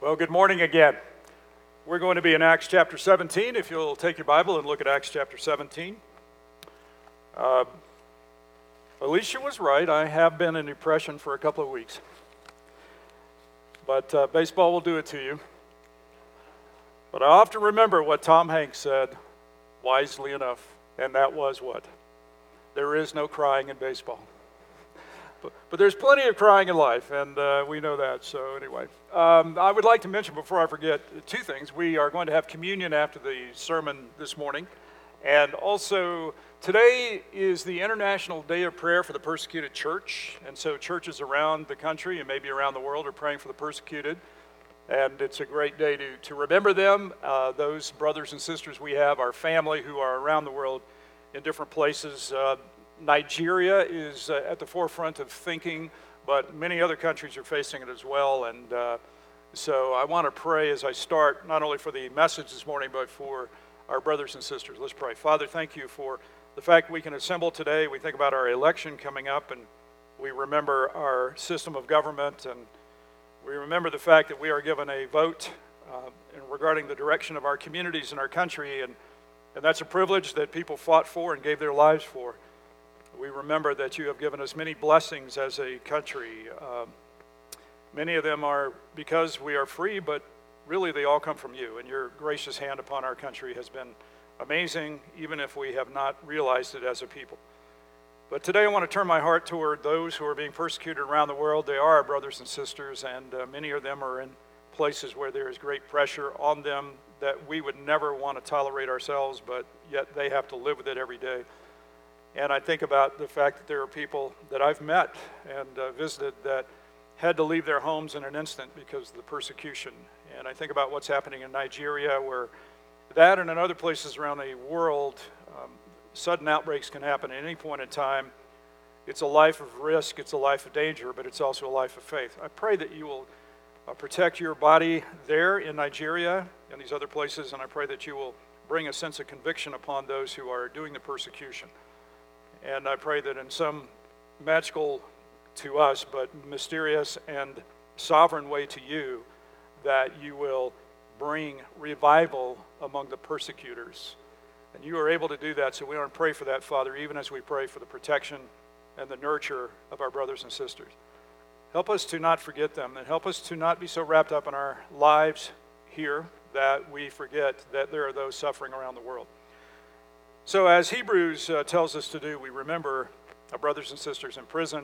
Well, good morning again. We're going to be in Acts chapter 17. If you'll take your Bible and look at Acts chapter 17. Uh, Alicia was right. I have been in depression for a couple of weeks. But uh, baseball will do it to you. But I often remember what Tom Hanks said, wisely enough, and that was what? There is no crying in baseball. But, but there's plenty of crying in life, and uh, we know that. So, anyway, um, I would like to mention before I forget two things. We are going to have communion after the sermon this morning, and also today is the International Day of Prayer for the Persecuted Church. And so, churches around the country and maybe around the world are praying for the persecuted. And it's a great day to, to remember them, uh, those brothers and sisters we have, our family who are around the world in different places. Uh, Nigeria is uh, at the forefront of thinking, but many other countries are facing it as well. And uh, so I want to pray as I start, not only for the message this morning, but for our brothers and sisters. Let's pray. Father, thank you for the fact we can assemble today. We think about our election coming up, and we remember our system of government, and we remember the fact that we are given a vote uh, regarding the direction of our communities and our country, and, and that's a privilege that people fought for and gave their lives for we remember that you have given us many blessings as a country. Um, many of them are because we are free, but really they all come from you. And your gracious hand upon our country has been amazing, even if we have not realized it as a people. But today I want to turn my heart toward those who are being persecuted around the world. They are our brothers and sisters, and uh, many of them are in places where there is great pressure on them that we would never want to tolerate ourselves, but yet they have to live with it every day. And I think about the fact that there are people that I've met and uh, visited that had to leave their homes in an instant because of the persecution. And I think about what's happening in Nigeria, where that and in other places around the world, um, sudden outbreaks can happen at any point in time. It's a life of risk, it's a life of danger, but it's also a life of faith. I pray that you will uh, protect your body there in Nigeria and these other places, and I pray that you will bring a sense of conviction upon those who are doing the persecution. And I pray that in some magical to us, but mysterious and sovereign way to you, that you will bring revival among the persecutors. And you are able to do that, so we want to pray for that, Father, even as we pray for the protection and the nurture of our brothers and sisters. Help us to not forget them, and help us to not be so wrapped up in our lives here that we forget that there are those suffering around the world. So, as Hebrews uh, tells us to do, we remember our brothers and sisters in prison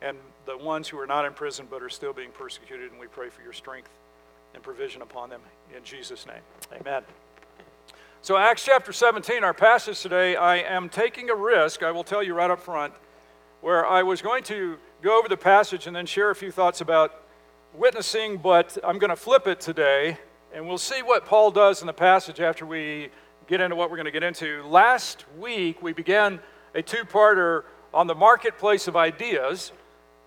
and the ones who are not in prison but are still being persecuted, and we pray for your strength and provision upon them in Jesus' name. Amen. So, Acts chapter 17, our passage today, I am taking a risk, I will tell you right up front, where I was going to go over the passage and then share a few thoughts about witnessing, but I'm going to flip it today, and we'll see what Paul does in the passage after we get into what we're going to get into. Last week, we began a two parter on the marketplace of ideas.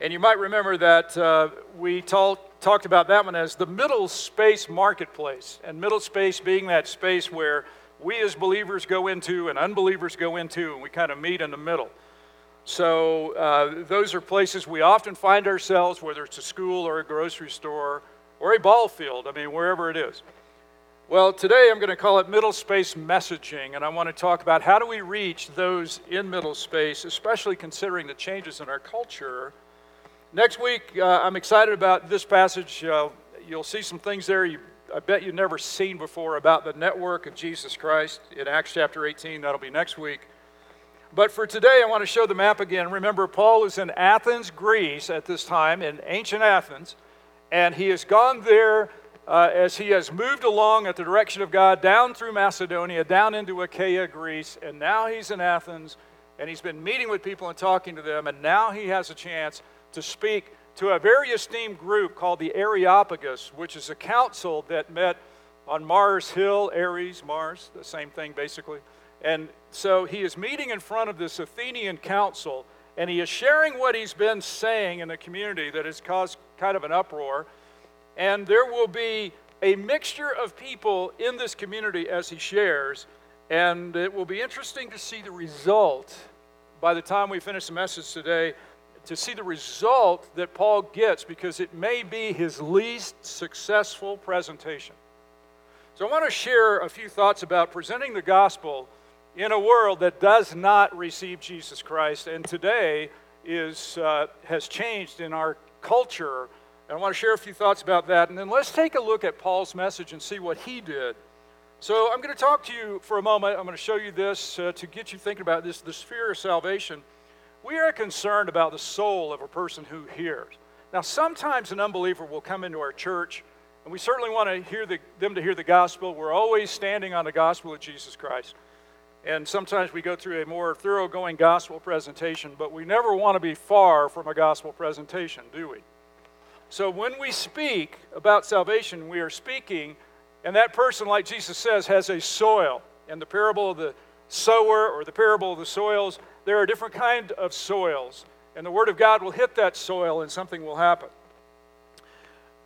And you might remember that uh, we talk, talked about that one as the middle space marketplace. And middle space being that space where we as believers go into and unbelievers go into, and we kind of meet in the middle. So, uh, those are places we often find ourselves, whether it's a school or a grocery store or a ball field, I mean, wherever it is. Well, today I'm going to call it middle space messaging, and I want to talk about how do we reach those in middle space, especially considering the changes in our culture. Next week, uh, I'm excited about this passage. Uh, you'll see some things there you, I bet you've never seen before about the network of Jesus Christ in Acts chapter 18. That'll be next week. But for today, I want to show the map again. Remember, Paul is in Athens, Greece at this time, in ancient Athens, and he has gone there uh, as he has moved along at the direction of God down through Macedonia, down into Achaia, Greece, and now he's in Athens, and he's been meeting with people and talking to them, and now he has a chance to speak to a very esteemed group called the Areopagus, which is a council that met on Mars Hill, Ares, Mars, the same thing basically. And so he is meeting in front of this Athenian council, and he is sharing what he's been saying in the community that has caused kind of an uproar and there will be a mixture of people in this community as he shares. And it will be interesting to see the result by the time we finish the message today to see the result that Paul gets because it may be his least successful presentation. So I want to share a few thoughts about presenting the gospel in a world that does not receive Jesus Christ and today is, uh, has changed in our culture. And I want to share a few thoughts about that. And then let's take a look at Paul's message and see what he did. So I'm going to talk to you for a moment. I'm going to show you this uh, to get you thinking about this the sphere of salvation. We are concerned about the soul of a person who hears. Now, sometimes an unbeliever will come into our church, and we certainly want to hear the, them to hear the gospel. We're always standing on the gospel of Jesus Christ. And sometimes we go through a more thoroughgoing gospel presentation, but we never want to be far from a gospel presentation, do we? So when we speak about salvation, we are speaking, and that person, like Jesus says, has a soil. And the parable of the sower or the parable of the soils, there are different kind of soils. And the Word of God will hit that soil and something will happen.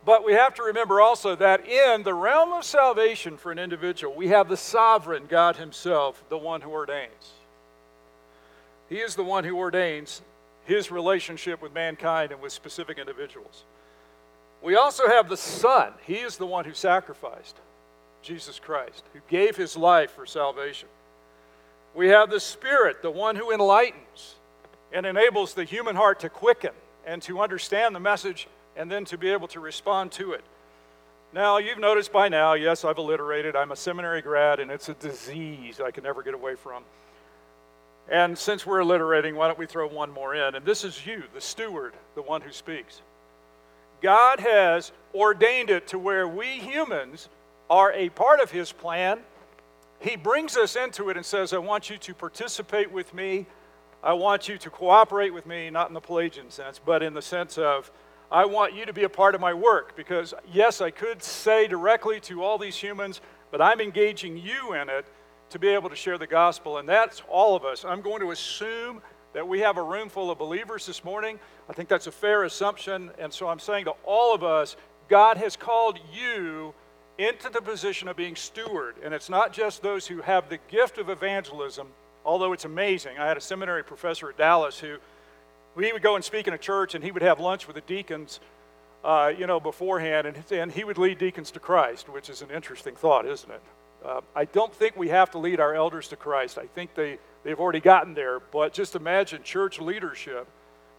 But we have to remember also that in the realm of salvation for an individual, we have the sovereign God Himself, the one who ordains. He is the one who ordains His relationship with mankind and with specific individuals. We also have the Son. He is the one who sacrificed Jesus Christ, who gave His life for salvation. We have the Spirit, the one who enlightens and enables the human heart to quicken and to understand the message and then to be able to respond to it. Now, you've noticed by now, yes, I've alliterated. I'm a seminary grad, and it's a disease I can never get away from. And since we're alliterating, why don't we throw one more in? And this is you, the steward, the one who speaks. God has ordained it to where we humans are a part of His plan. He brings us into it and says, I want you to participate with me. I want you to cooperate with me, not in the Pelagian sense, but in the sense of I want you to be a part of my work because, yes, I could say directly to all these humans, but I'm engaging you in it to be able to share the gospel. And that's all of us. I'm going to assume that we have a room full of believers this morning. I think that's a fair assumption. And so I'm saying to all of us, God has called you into the position of being steward. And it's not just those who have the gift of evangelism, although it's amazing. I had a seminary professor at Dallas who he would go and speak in a church, and he would have lunch with the deacons, uh, you know, beforehand, and, and he would lead deacons to Christ, which is an interesting thought, isn't it? Uh, I don't think we have to lead our elders to Christ. I think they, they've already gotten there. But just imagine church leadership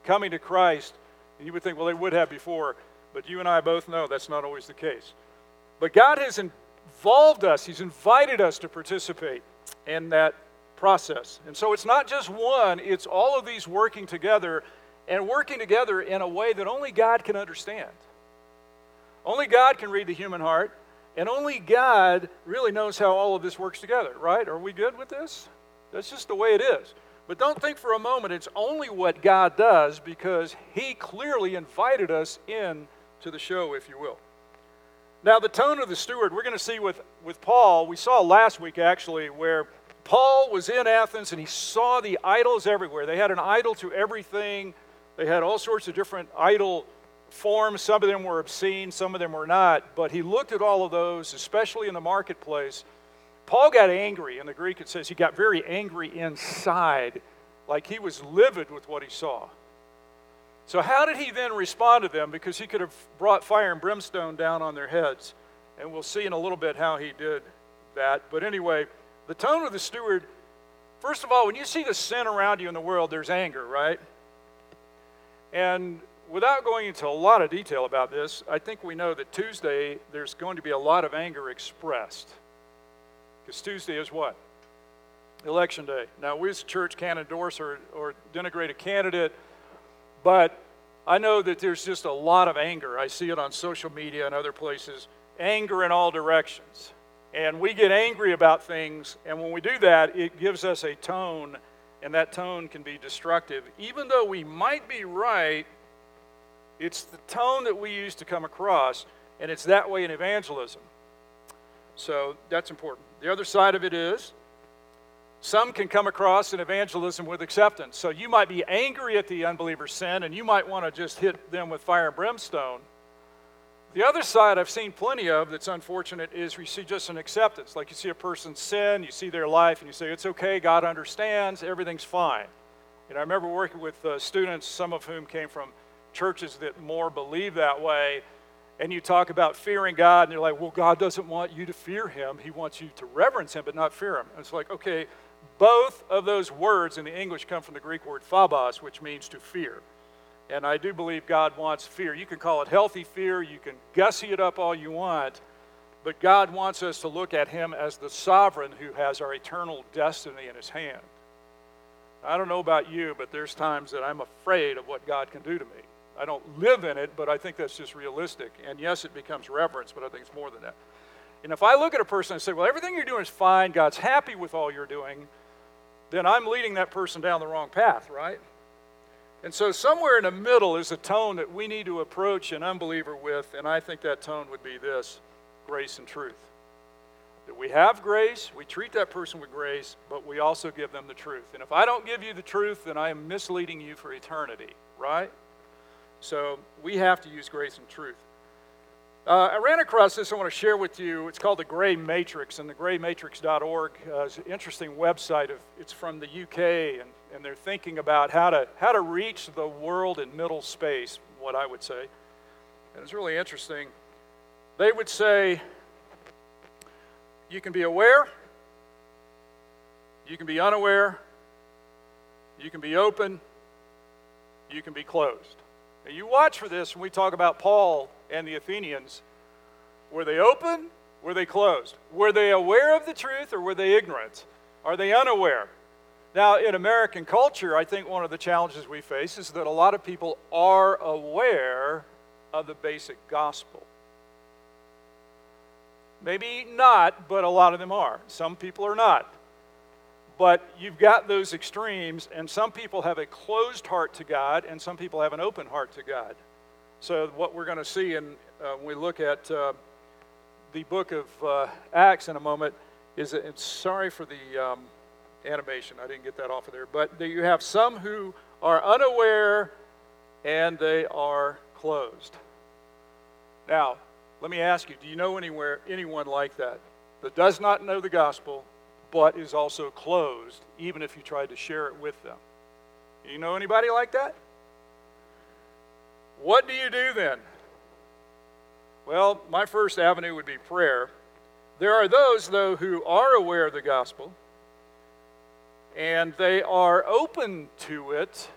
coming to Christ. And you would think, well, they would have before. But you and I both know that's not always the case. But God has involved us, He's invited us to participate in that process. And so it's not just one, it's all of these working together and working together in a way that only God can understand. Only God can read the human heart, and only God really knows how all of this works together, right? Are we good with this? That's just the way it is. But don't think for a moment it's only what God does because He clearly invited us in to the show, if you will. Now, the tone of the steward, we're going to see with, with Paul, we saw last week actually, where Paul was in Athens and he saw the idols everywhere. They had an idol to everything, they had all sorts of different idol forms. Some of them were obscene, some of them were not. But he looked at all of those, especially in the marketplace. Paul got angry. In the Greek, it says he got very angry inside, like he was livid with what he saw. So, how did he then respond to them? Because he could have brought fire and brimstone down on their heads. And we'll see in a little bit how he did that. But anyway, the tone of the steward, first of all, when you see the sin around you in the world, there's anger, right? And without going into a lot of detail about this, I think we know that Tuesday there's going to be a lot of anger expressed. Because Tuesday is what? Election day. Now, we as a church can't endorse or, or denigrate a candidate, but I know that there's just a lot of anger. I see it on social media and other places. Anger in all directions. And we get angry about things, and when we do that, it gives us a tone, and that tone can be destructive. Even though we might be right, it's the tone that we use to come across, and it's that way in evangelism. So that's important. The other side of it is some can come across in evangelism with acceptance. So you might be angry at the unbeliever's sin, and you might want to just hit them with fire and brimstone. The other side I've seen plenty of that's unfortunate is we see just an acceptance. Like you see a person's sin, you see their life, and you say, it's okay, God understands, everything's fine. And I remember working with uh, students, some of whom came from churches that more believe that way. And you talk about fearing God, and you're like, well, God doesn't want you to fear him. He wants you to reverence him, but not fear him. And it's like, okay, both of those words in the English come from the Greek word phobos, which means to fear. And I do believe God wants fear. You can call it healthy fear, you can gussy it up all you want, but God wants us to look at Him as the sovereign who has our eternal destiny in His hand. I don't know about you, but there's times that I'm afraid of what God can do to me. I don't live in it, but I think that's just realistic. And yes, it becomes reverence, but I think it's more than that. And if I look at a person and say, well, everything you're doing is fine, God's happy with all you're doing, then I'm leading that person down the wrong path, right? And so, somewhere in the middle is a tone that we need to approach an unbeliever with, and I think that tone would be this grace and truth. That we have grace, we treat that person with grace, but we also give them the truth. And if I don't give you the truth, then I am misleading you for eternity, right? So, we have to use grace and truth. Uh, I ran across this I want to share with you. It's called the Gray Matrix, and the graymatrix.org uh, is an interesting website. Of, it's from the UK, and, and they're thinking about how to, how to reach the world in middle space, what I would say. And it's really interesting. They would say you can be aware, you can be unaware, you can be open, you can be closed. You watch for this when we talk about Paul and the Athenians. Were they open? Were they closed? Were they aware of the truth or were they ignorant? Are they unaware? Now, in American culture, I think one of the challenges we face is that a lot of people are aware of the basic gospel. Maybe not, but a lot of them are. Some people are not. But you've got those extremes, and some people have a closed heart to God, and some people have an open heart to God. So, what we're going to see in, uh, when we look at uh, the book of uh, Acts in a moment is that, and sorry for the um, animation, I didn't get that off of there, but you have some who are unaware and they are closed. Now, let me ask you do you know anywhere, anyone like that that does not know the gospel but is also closed, even if you tried to share it with them. You know anybody like that? What do you do then? Well, my first avenue would be prayer. There are those, though, who are aware of the gospel and they are open to it.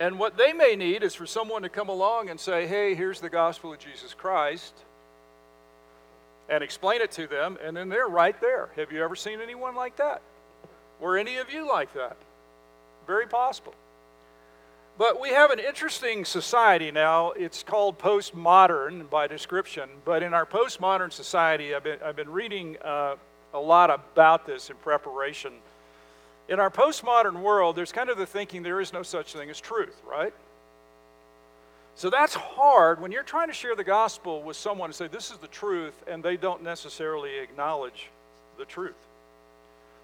And what they may need is for someone to come along and say, hey, here's the gospel of Jesus Christ and explain it to them, and then they're right there. Have you ever seen anyone like that? Were any of you like that? Very possible. But we have an interesting society now. It's called postmodern by description. But in our postmodern society, I've been, I've been reading uh, a lot about this in preparation. In our postmodern world, there's kind of the thinking there is no such thing as truth, right? So that's hard when you're trying to share the gospel with someone and say, This is the truth, and they don't necessarily acknowledge the truth.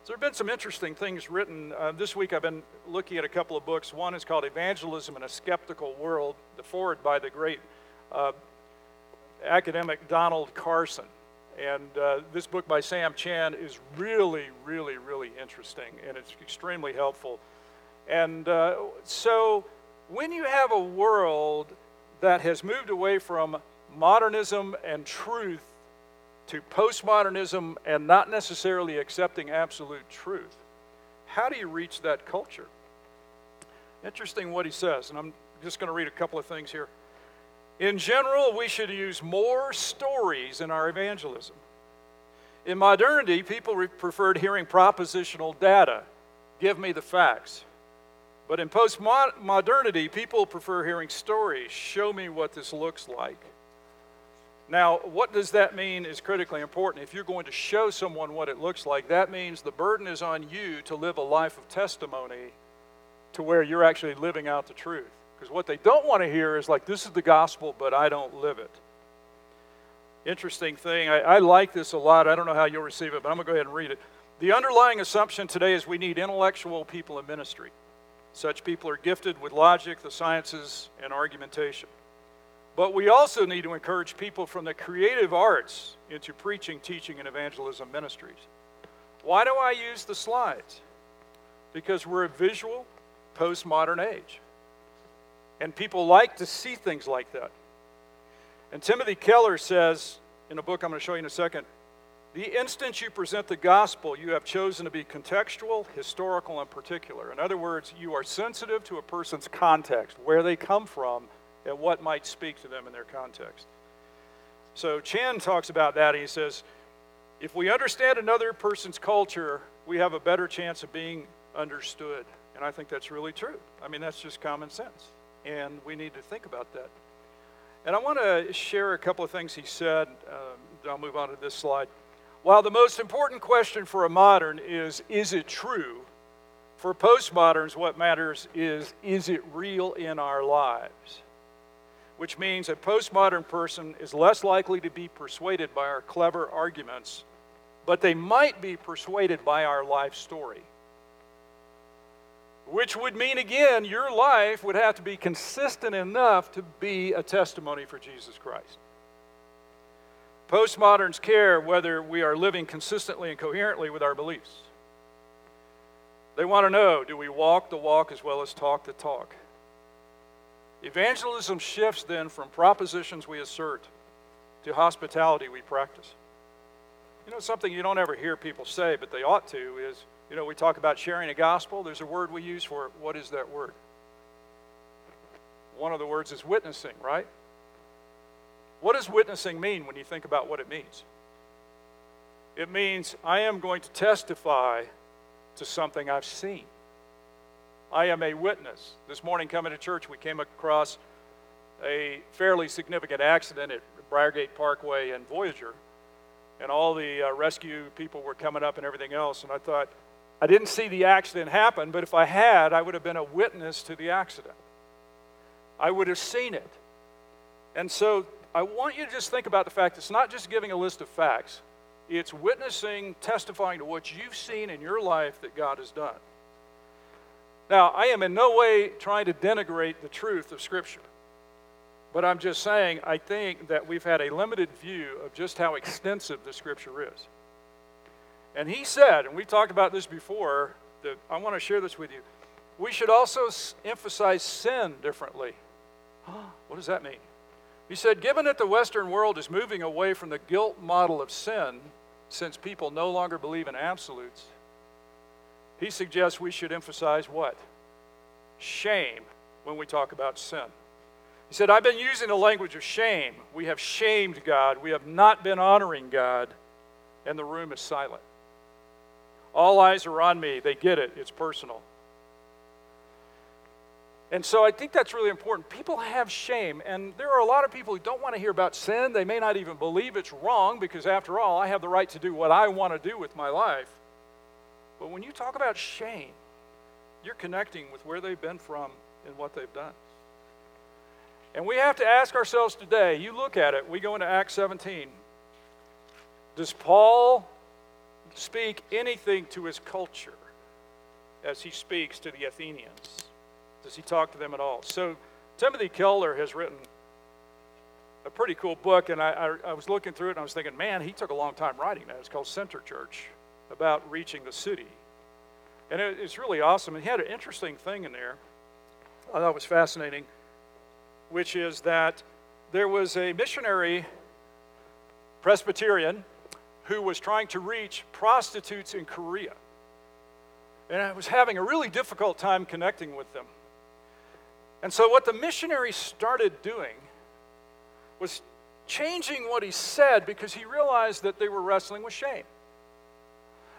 So there have been some interesting things written. Uh, this week I've been looking at a couple of books. One is called Evangelism in a Skeptical World, the forward by the great uh, academic Donald Carson. And uh, this book by Sam Chan is really, really, really interesting, and it's extremely helpful. And uh, so when you have a world that has moved away from modernism and truth to postmodernism and not necessarily accepting absolute truth. How do you reach that culture? Interesting what he says, and I'm just going to read a couple of things here. In general, we should use more stories in our evangelism. In modernity, people preferred hearing propositional data. Give me the facts. But in postmodernity, people prefer hearing stories. Show me what this looks like. Now, what does that mean is critically important. If you're going to show someone what it looks like, that means the burden is on you to live a life of testimony to where you're actually living out the truth. Because what they don't want to hear is like, this is the gospel, but I don't live it. Interesting thing. I, I like this a lot. I don't know how you'll receive it, but I'm going to go ahead and read it. The underlying assumption today is we need intellectual people in ministry. Such people are gifted with logic, the sciences, and argumentation. But we also need to encourage people from the creative arts into preaching, teaching, and evangelism ministries. Why do I use the slides? Because we're a visual, postmodern age. And people like to see things like that. And Timothy Keller says in a book I'm going to show you in a second the instant you present the gospel, you have chosen to be contextual, historical, and particular. In other words, you are sensitive to a person's context, where they come from, and what might speak to them in their context. So Chan talks about that. He says, if we understand another person's culture, we have a better chance of being understood. And I think that's really true. I mean, that's just common sense. And we need to think about that. And I want to share a couple of things he said. Um, I'll move on to this slide. While the most important question for a modern is, is it true? For postmoderns, what matters is, is it real in our lives? Which means a postmodern person is less likely to be persuaded by our clever arguments, but they might be persuaded by our life story. Which would mean, again, your life would have to be consistent enough to be a testimony for Jesus Christ. Postmoderns care whether we are living consistently and coherently with our beliefs. They want to know do we walk the walk as well as talk the talk? Evangelism shifts then from propositions we assert to hospitality we practice. You know, something you don't ever hear people say, but they ought to, is you know, we talk about sharing a gospel. There's a word we use for it. What is that word? One of the words is witnessing, right? What does witnessing mean when you think about what it means? It means I am going to testify to something I've seen. I am a witness. This morning, coming to church, we came across a fairly significant accident at Briargate Parkway and Voyager, and all the uh, rescue people were coming up and everything else. And I thought, I didn't see the accident happen, but if I had, I would have been a witness to the accident. I would have seen it. And so I want you to just think about the fact it's not just giving a list of facts, it's witnessing, testifying to what you've seen in your life that God has done. Now, I am in no way trying to denigrate the truth of Scripture, but I'm just saying I think that we've had a limited view of just how extensive the Scripture is. And he said, and we talked about this before, that I want to share this with you. We should also emphasize sin differently. what does that mean? He said, given that the Western world is moving away from the guilt model of sin, since people no longer believe in absolutes, he suggests we should emphasize what? Shame when we talk about sin. He said, I've been using the language of shame. We have shamed God. We have not been honoring God. And the room is silent. All eyes are on me. They get it. It's personal. And so I think that's really important. People have shame, and there are a lot of people who don't want to hear about sin. They may not even believe it's wrong because, after all, I have the right to do what I want to do with my life. But when you talk about shame, you're connecting with where they've been from and what they've done. And we have to ask ourselves today you look at it, we go into Acts 17. Does Paul speak anything to his culture as he speaks to the Athenians? Does he talk to them at all? So, Timothy Keller has written a pretty cool book, and I, I, I, was looking through it and I was thinking, man, he took a long time writing that. It's called Center Church, about reaching the city. And it, it's really awesome. And he had an interesting thing in there I thought was fascinating, which is that there was a missionary Presbyterian who was trying to reach prostitutes in Korea. And I was having a really difficult time connecting with them. And so, what the missionary started doing was changing what he said because he realized that they were wrestling with shame.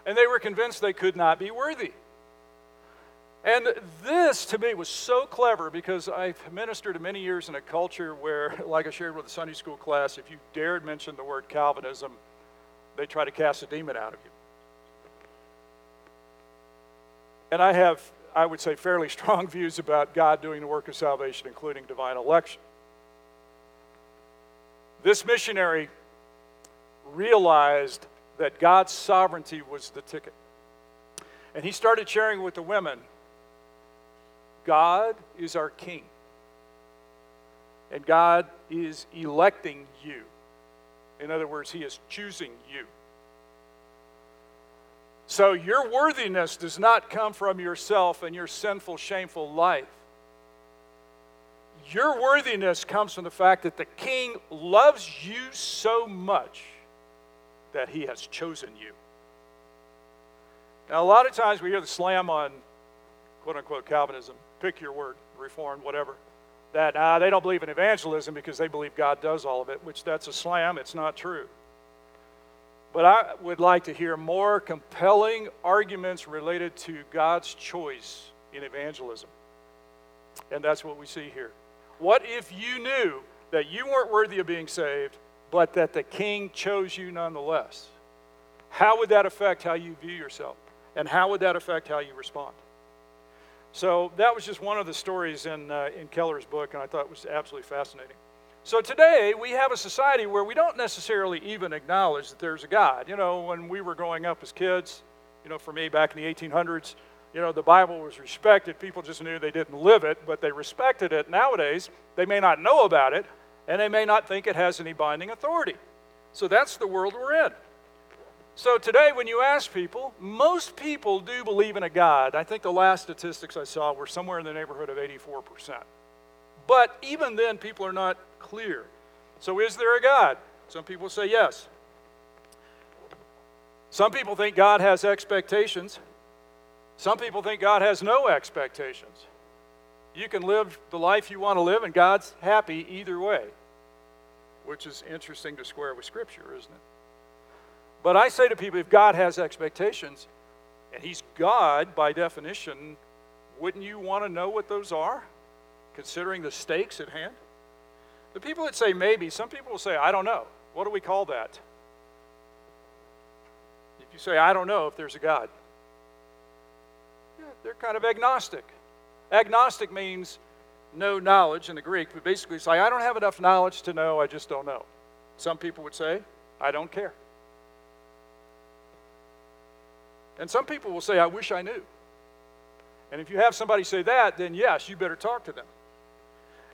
And they were convinced they could not be worthy. And this, to me, was so clever because I've ministered many years in a culture where, like I shared with the Sunday school class, if you dared mention the word Calvinism, they try to cast a demon out of you. And I have, I would say, fairly strong views about God doing the work of salvation, including divine election. This missionary realized that God's sovereignty was the ticket. And he started sharing with the women God is our king, and God is electing you. In other words, He is choosing you. So your worthiness does not come from yourself and your sinful, shameful life. Your worthiness comes from the fact that the king loves you so much that he has chosen you. Now, a lot of times we hear the slam on quote unquote Calvinism, pick your word, reform, whatever, that uh, they don't believe in evangelism because they believe God does all of it, which that's a slam. It's not true. But I would like to hear more compelling arguments related to God's choice in evangelism. And that's what we see here. What if you knew that you weren't worthy of being saved, but that the king chose you nonetheless? How would that affect how you view yourself? And how would that affect how you respond? So that was just one of the stories in, uh, in Keller's book, and I thought it was absolutely fascinating. So today we have a society where we don't necessarily even acknowledge that there's a God. You know, when we were growing up as kids, you know, for me back in the 1800s, you know, the Bible was respected. People just knew they didn't live it, but they respected it. Nowadays, they may not know about it, and they may not think it has any binding authority. So that's the world we're in. So today, when you ask people, most people do believe in a God. I think the last statistics I saw were somewhere in the neighborhood of 84%. But even then, people are not clear. So, is there a God? Some people say yes. Some people think God has expectations. Some people think God has no expectations. You can live the life you want to live, and God's happy either way, which is interesting to square with Scripture, isn't it? But I say to people if God has expectations, and He's God by definition, wouldn't you want to know what those are, considering the stakes at hand? The people that say maybe, some people will say, I don't know. What do we call that? If you say, I don't know if there's a God, they're kind of agnostic. Agnostic means no knowledge in the Greek, but basically like, I don't have enough knowledge to know, I just don't know. Some people would say, I don't care. And some people will say, I wish I knew. And if you have somebody say that, then yes, you better talk to them.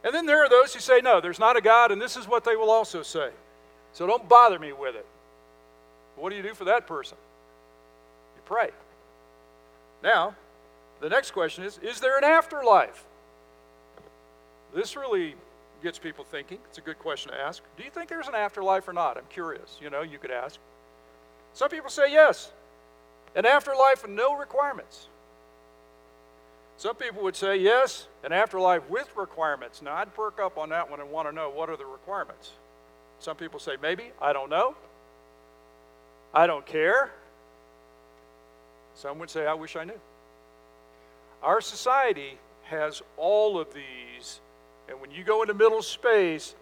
And then there are those who say, no, there's not a God, and this is what they will also say. So don't bother me with it. What do you do for that person? You pray. Now, the next question is Is there an afterlife? This really gets people thinking. It's a good question to ask. Do you think there's an afterlife or not? I'm curious. You know, you could ask. Some people say yes, an afterlife with no requirements. Some people would say yes, an afterlife with requirements. Now, I'd perk up on that one and want to know what are the requirements. Some people say maybe, I don't know, I don't care. Some would say, I wish I knew. Our society has all of these. And when you go into middle space,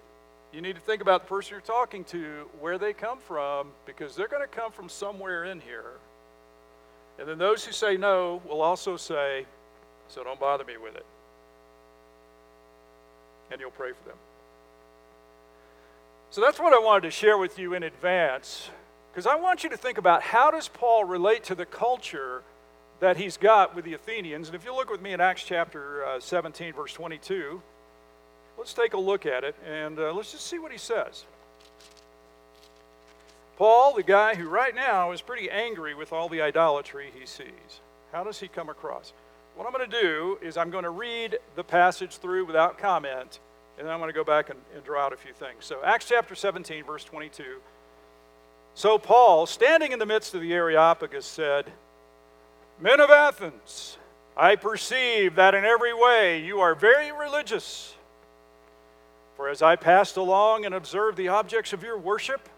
you need to think about the person you're talking to, where they come from, because they're going to come from somewhere in here. And then those who say no will also say, so don't bother me with it. And you'll pray for them. So that's what I wanted to share with you in advance, because I want you to think about how does Paul relate to the culture that he's got with the Athenians. And if you look with me in Acts chapter uh, 17, verse 22, let's take a look at it and uh, let's just see what he says. Paul, the guy who right now is pretty angry with all the idolatry he sees, how does he come across? What I'm going to do is I'm going to read the passage through without comment, and then I'm going to go back and, and draw out a few things. So, Acts chapter 17, verse 22. So, Paul, standing in the midst of the Areopagus, said, Men of Athens, I perceive that in every way you are very religious. For as I passed along and observed the objects of your worship,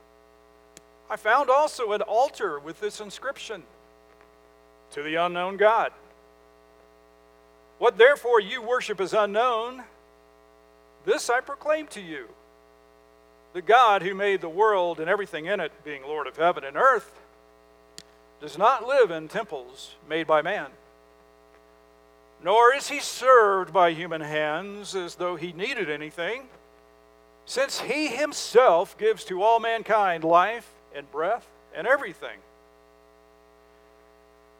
I found also an altar with this inscription To the unknown God. What therefore you worship is unknown, this I proclaim to you. The God who made the world and everything in it, being Lord of heaven and earth, does not live in temples made by man, nor is he served by human hands as though he needed anything, since he himself gives to all mankind life and breath and everything.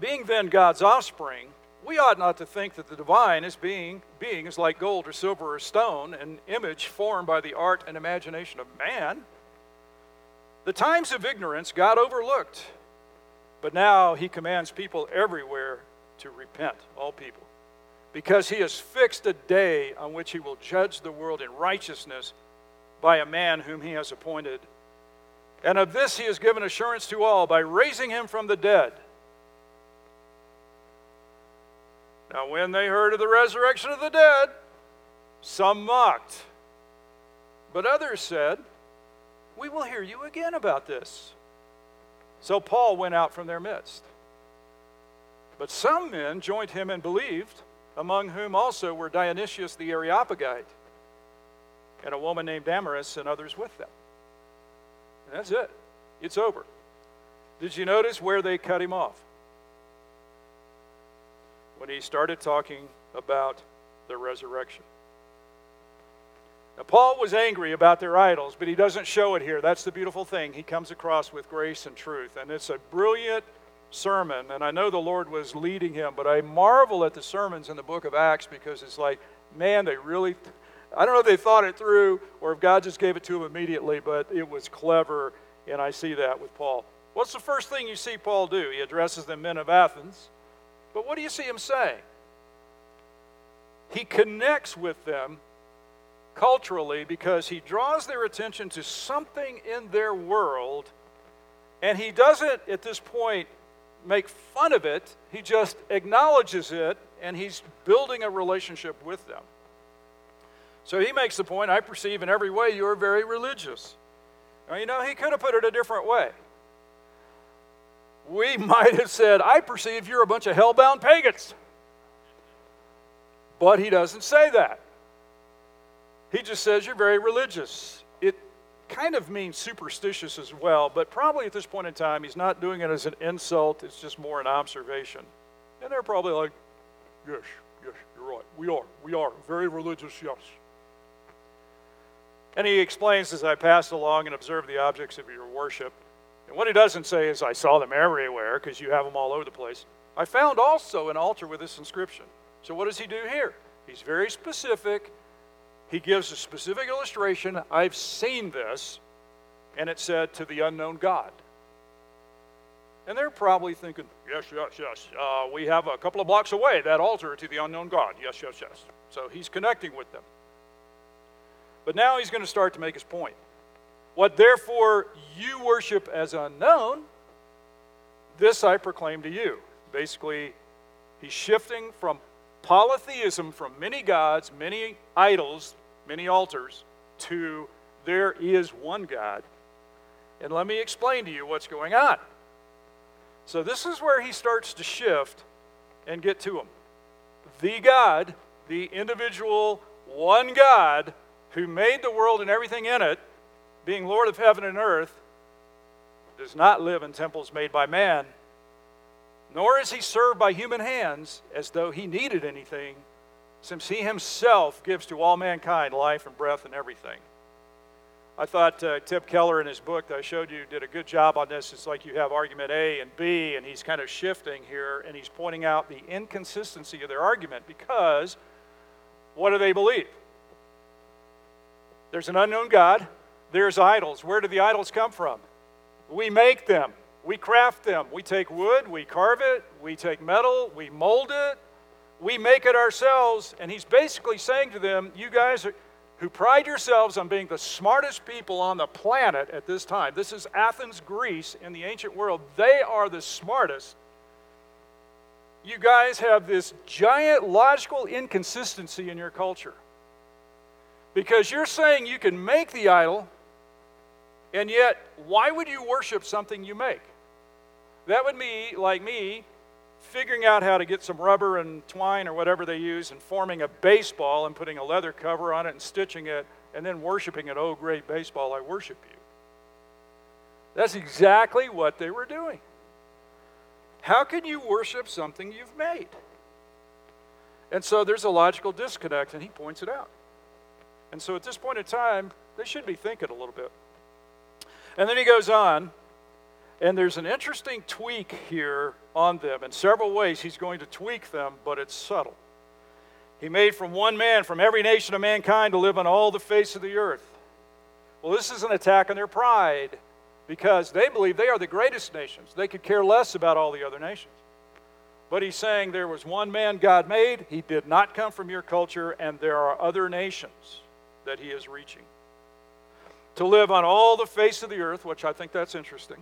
Being then God's offspring, we ought not to think that the divine is being, being is like gold or silver or stone, an image formed by the art and imagination of man. The times of ignorance God overlooked, but now he commands people everywhere to repent, all people, because he has fixed a day on which he will judge the world in righteousness by a man whom he has appointed. And of this he has given assurance to all by raising him from the dead. Now, when they heard of the resurrection of the dead, some mocked, but others said, We will hear you again about this. So Paul went out from their midst. But some men joined him and believed, among whom also were Dionysius the Areopagite, and a woman named Damaris, and others with them. And that's it. It's over. Did you notice where they cut him off? When he started talking about the resurrection. Now, Paul was angry about their idols, but he doesn't show it here. That's the beautiful thing. He comes across with grace and truth. And it's a brilliant sermon. And I know the Lord was leading him, but I marvel at the sermons in the book of Acts because it's like, man, they really, I don't know if they thought it through or if God just gave it to them immediately, but it was clever. And I see that with Paul. What's the first thing you see Paul do? He addresses the men of Athens. But what do you see him say? He connects with them culturally because he draws their attention to something in their world, and he doesn't at this point make fun of it, he just acknowledges it, and he's building a relationship with them. So he makes the point I perceive in every way you're very religious. Now, you know, he could have put it a different way we might have said, I perceive you're a bunch of hell-bound pagans. But he doesn't say that. He just says you're very religious. It kind of means superstitious as well, but probably at this point in time, he's not doing it as an insult, it's just more an observation. And they're probably like, yes, yes, you're right. We are. We are. Very religious, yes. And he explains as I passed along and observed the objects of your worship and what he doesn't say is, I saw them everywhere, because you have them all over the place. I found also an altar with this inscription. So what does he do here? He's very specific. He gives a specific illustration. I've seen this, and it said, to the unknown God. And they're probably thinking, yes, yes, yes. Uh, we have a couple of blocks away that altar to the unknown God. Yes, yes, yes. So he's connecting with them. But now he's going to start to make his point. What therefore you worship as unknown, this I proclaim to you. Basically, he's shifting from polytheism, from many gods, many idols, many altars, to there is one God. And let me explain to you what's going on. So, this is where he starts to shift and get to him. The God, the individual one God who made the world and everything in it, being Lord of heaven and earth, does not live in temples made by man, nor is he served by human hands as though he needed anything, since he himself gives to all mankind life and breath and everything. I thought uh, Tim Keller in his book that I showed you did a good job on this. It's like you have argument A and B, and he's kind of shifting here, and he's pointing out the inconsistency of their argument because what do they believe? There's an unknown God, there's idols. Where do the idols come from? We make them, we craft them. We take wood, we carve it, we take metal, we mold it, we make it ourselves. And he's basically saying to them, You guys are, who pride yourselves on being the smartest people on the planet at this time, this is Athens, Greece, in the ancient world, they are the smartest. You guys have this giant logical inconsistency in your culture. Because you're saying you can make the idol, and yet, why would you worship something you make? That would be like me figuring out how to get some rubber and twine or whatever they use and forming a baseball and putting a leather cover on it and stitching it and then worshiping it. Oh, great baseball, I worship you. That's exactly what they were doing. How can you worship something you've made? And so there's a logical disconnect, and he points it out. And so at this point in time, they should be thinking a little bit. And then he goes on, and there's an interesting tweak here on them. In several ways, he's going to tweak them, but it's subtle. He made from one man, from every nation of mankind, to live on all the face of the earth. Well, this is an attack on their pride because they believe they are the greatest nations. They could care less about all the other nations. But he's saying there was one man God made, he did not come from your culture, and there are other nations that he is reaching. To live on all the face of the earth, which I think that's interesting.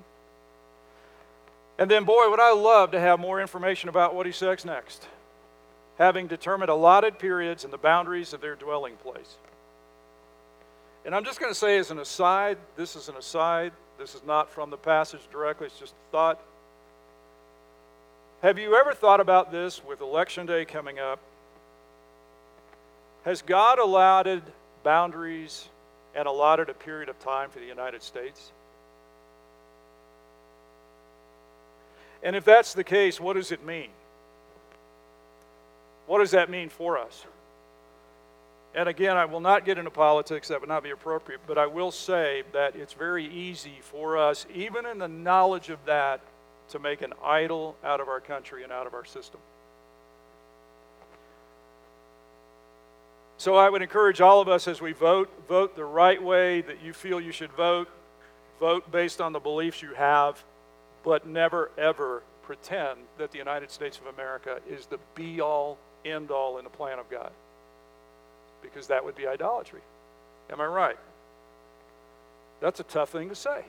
And then, boy, would I love to have more information about what he says next, having determined allotted periods and the boundaries of their dwelling place. And I'm just going to say, as an aside, this is an aside. This is not from the passage directly, it's just a thought. Have you ever thought about this with Election Day coming up? Has God allotted boundaries and allotted a period of time for the United States? And if that's the case, what does it mean? What does that mean for us? And again, I will not get into politics, that would not be appropriate, but I will say that it's very easy for us, even in the knowledge of that, to make an idol out of our country and out of our system. So I would encourage all of us as we vote, vote the right way that you feel you should vote. Vote based on the beliefs you have, but never ever pretend that the United States of America is the be all, end all in the plan of God. Because that would be idolatry. Am I right? That's a tough thing to say.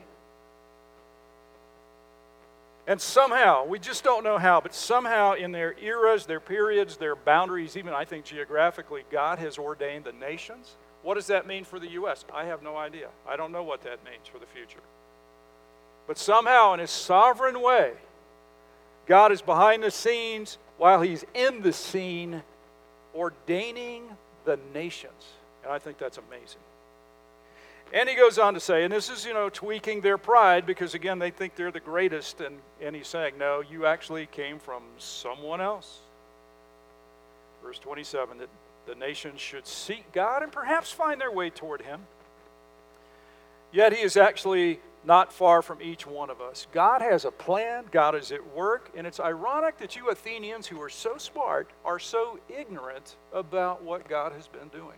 And somehow, we just don't know how, but somehow in their eras, their periods, their boundaries, even I think geographically, God has ordained the nations. What does that mean for the U.S.? I have no idea. I don't know what that means for the future. But somehow, in His sovereign way, God is behind the scenes while He's in the scene, ordaining the nations. And I think that's amazing. And he goes on to say, and this is, you know, tweaking their pride because, again, they think they're the greatest. And, and he's saying, no, you actually came from someone else. Verse 27 that the nations should seek God and perhaps find their way toward him. Yet he is actually not far from each one of us. God has a plan, God is at work, and it's ironic that you Athenians, who are so smart, are so ignorant about what God has been doing.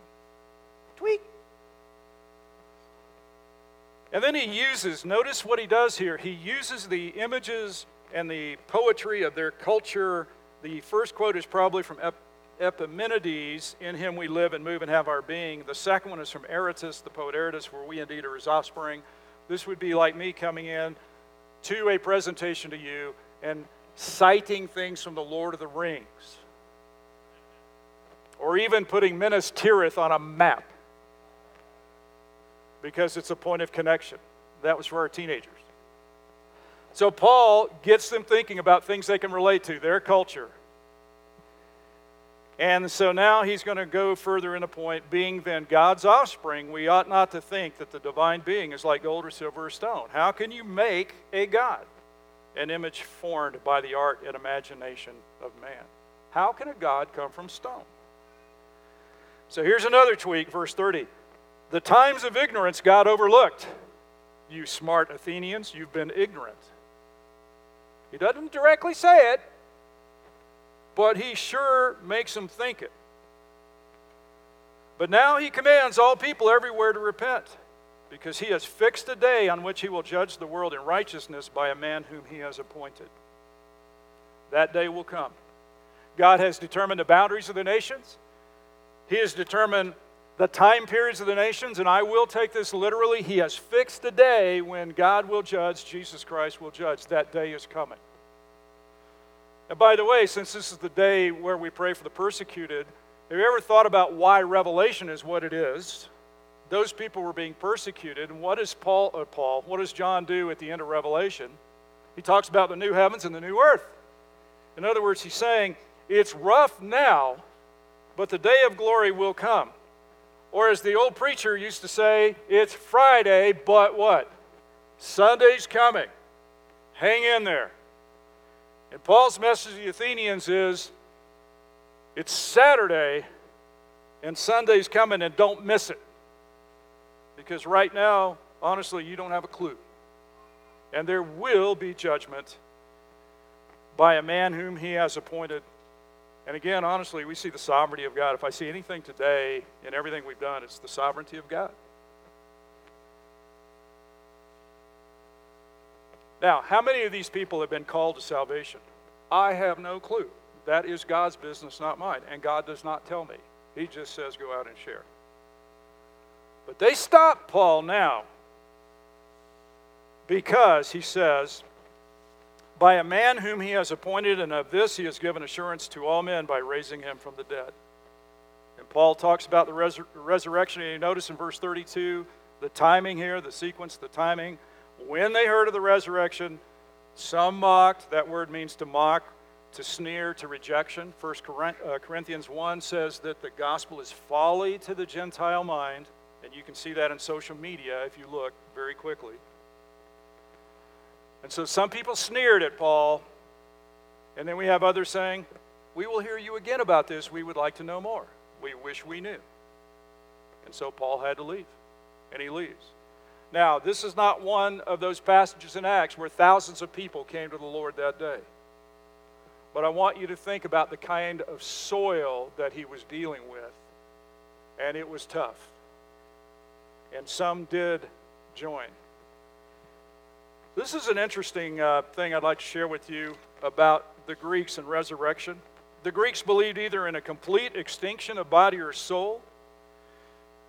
Tweak. And then he uses, notice what he does here. He uses the images and the poetry of their culture. The first quote is probably from Ep- Epimenides, In him we live and move and have our being. The second one is from Aratus, the poet Aratus, where we indeed are his offspring. This would be like me coming in to a presentation to you and citing things from the Lord of the Rings, or even putting Minas Tirith on a map because it's a point of connection. That was for our teenagers. So Paul gets them thinking about things they can relate to, their culture. And so now he's going to go further in the point being then God's offspring, we ought not to think that the divine being is like gold or silver or stone. How can you make a God? An image formed by the art and imagination of man. How can a God come from stone? So here's another tweak, verse 30. The times of ignorance God overlooked. You smart Athenians, you've been ignorant. He doesn't directly say it, but he sure makes them think it. But now he commands all people everywhere to repent, because he has fixed a day on which he will judge the world in righteousness by a man whom he has appointed. That day will come. God has determined the boundaries of the nations. He has determined the time periods of the nations, and I will take this literally. He has fixed a day when God will judge, Jesus Christ will judge. That day is coming. And by the way, since this is the day where we pray for the persecuted, have you ever thought about why Revelation is what it is? Those people were being persecuted. And what does Paul, uh, Paul, what does John do at the end of Revelation? He talks about the new heavens and the new earth. In other words, he's saying, it's rough now, but the day of glory will come. Or as the old preacher used to say, it's Friday, but what? Sunday's coming. Hang in there. And Paul's message to the Athenians is it's Saturday and Sunday's coming and don't miss it. Because right now, honestly, you don't have a clue. And there will be judgment by a man whom he has appointed. And again, honestly, we see the sovereignty of God. If I see anything today in everything we've done, it's the sovereignty of God. Now, how many of these people have been called to salvation? I have no clue. That is God's business, not mine. And God does not tell me. He just says, go out and share. But they stop Paul now because he says, by a man whom he has appointed, and of this he has given assurance to all men by raising him from the dead. And Paul talks about the resur- resurrection, and you notice in verse 32 the timing here, the sequence, the timing. When they heard of the resurrection, some mocked. That word means to mock, to sneer, to rejection. 1 uh, Corinthians 1 says that the gospel is folly to the Gentile mind, and you can see that in social media if you look very quickly. And so some people sneered at Paul, and then we have others saying, We will hear you again about this. We would like to know more. We wish we knew. And so Paul had to leave, and he leaves. Now, this is not one of those passages in Acts where thousands of people came to the Lord that day. But I want you to think about the kind of soil that he was dealing with. And it was tough. And some did join. This is an interesting uh, thing I'd like to share with you about the Greeks and resurrection. The Greeks believed either in a complete extinction of body or soul,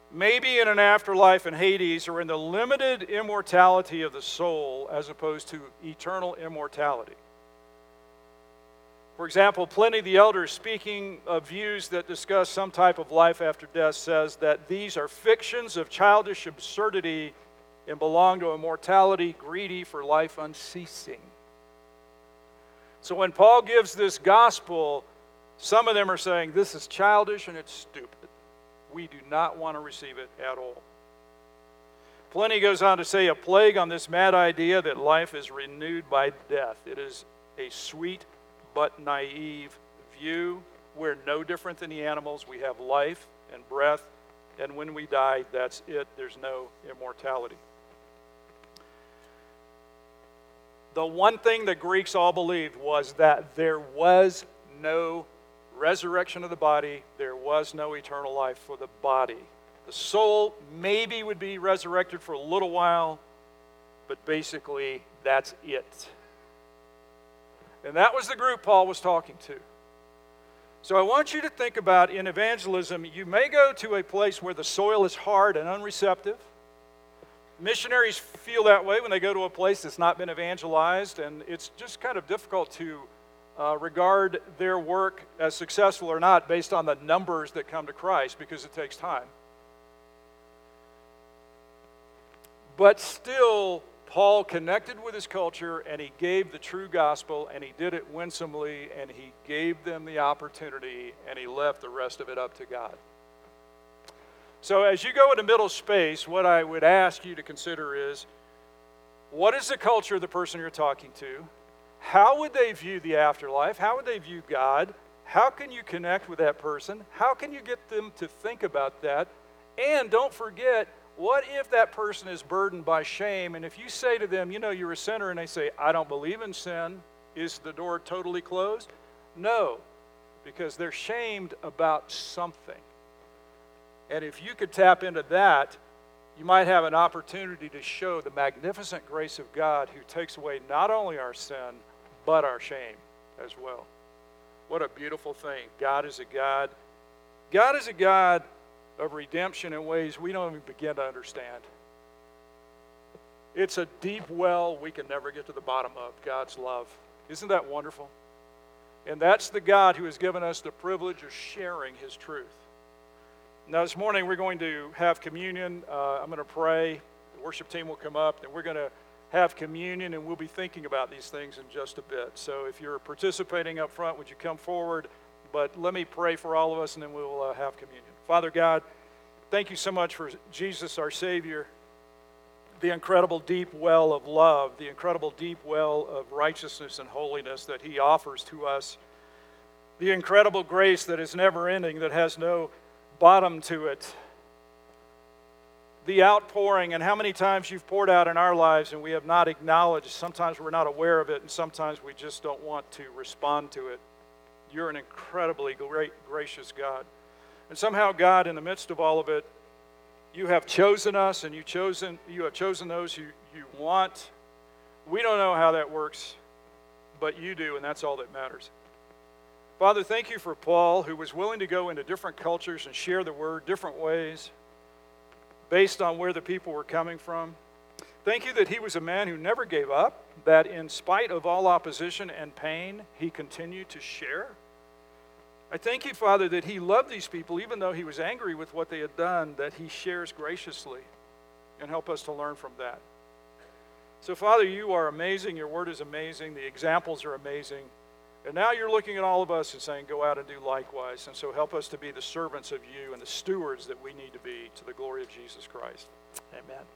maybe in an afterlife in Hades, or in the limited immortality of the soul as opposed to eternal immortality. For example, Pliny the Elder, speaking of views that discuss some type of life after death, says that these are fictions of childish absurdity and belong to a mortality greedy for life unceasing. So when Paul gives this gospel, some of them are saying this is childish and it's stupid. We do not want to receive it at all. Pliny goes on to say a plague on this mad idea that life is renewed by death. It is a sweet but naive view. We're no different than the animals. We have life and breath, and when we die, that's it. There's no immortality. The one thing the Greeks all believed was that there was no resurrection of the body, there was no eternal life for the body. The soul maybe would be resurrected for a little while, but basically that's it. And that was the group Paul was talking to. So I want you to think about in evangelism, you may go to a place where the soil is hard and unreceptive. Missionaries feel that way when they go to a place that's not been evangelized, and it's just kind of difficult to uh, regard their work as successful or not based on the numbers that come to Christ because it takes time. But still, Paul connected with his culture and he gave the true gospel and he did it winsomely and he gave them the opportunity and he left the rest of it up to God. So, as you go into middle space, what I would ask you to consider is what is the culture of the person you're talking to? How would they view the afterlife? How would they view God? How can you connect with that person? How can you get them to think about that? And don't forget, what if that person is burdened by shame? And if you say to them, you know, you're a sinner, and they say, I don't believe in sin, is the door totally closed? No, because they're shamed about something. And if you could tap into that, you might have an opportunity to show the magnificent grace of God who takes away not only our sin, but our shame as well. What a beautiful thing. God is a God. God is a God of redemption in ways we don't even begin to understand. It's a deep well we can never get to the bottom of God's love. Isn't that wonderful? And that's the God who has given us the privilege of sharing His truth. Now, this morning we're going to have communion. Uh, I'm going to pray. The worship team will come up, and we're going to have communion, and we'll be thinking about these things in just a bit. So, if you're participating up front, would you come forward? But let me pray for all of us, and then we'll uh, have communion. Father God, thank you so much for Jesus, our Savior. the incredible deep well of love, the incredible deep well of righteousness and holiness that He offers to us, the incredible grace that is never ending, that has no bottom to it, the outpouring, and how many times you've poured out in our lives and we have not acknowledged. Sometimes we're not aware of it, and sometimes we just don't want to respond to it. You're an incredibly great, gracious God. And somehow, God, in the midst of all of it, you have chosen us and you, chosen, you have chosen those you, you want. We don't know how that works, but you do, and that's all that matters. Father, thank you for Paul, who was willing to go into different cultures and share the word different ways based on where the people were coming from. Thank you that he was a man who never gave up, that in spite of all opposition and pain, he continued to share. I thank you, Father, that he loved these people even though he was angry with what they had done, that he shares graciously. And help us to learn from that. So, Father, you are amazing. Your word is amazing. The examples are amazing. And now you're looking at all of us and saying, go out and do likewise. And so help us to be the servants of you and the stewards that we need to be to the glory of Jesus Christ. Amen.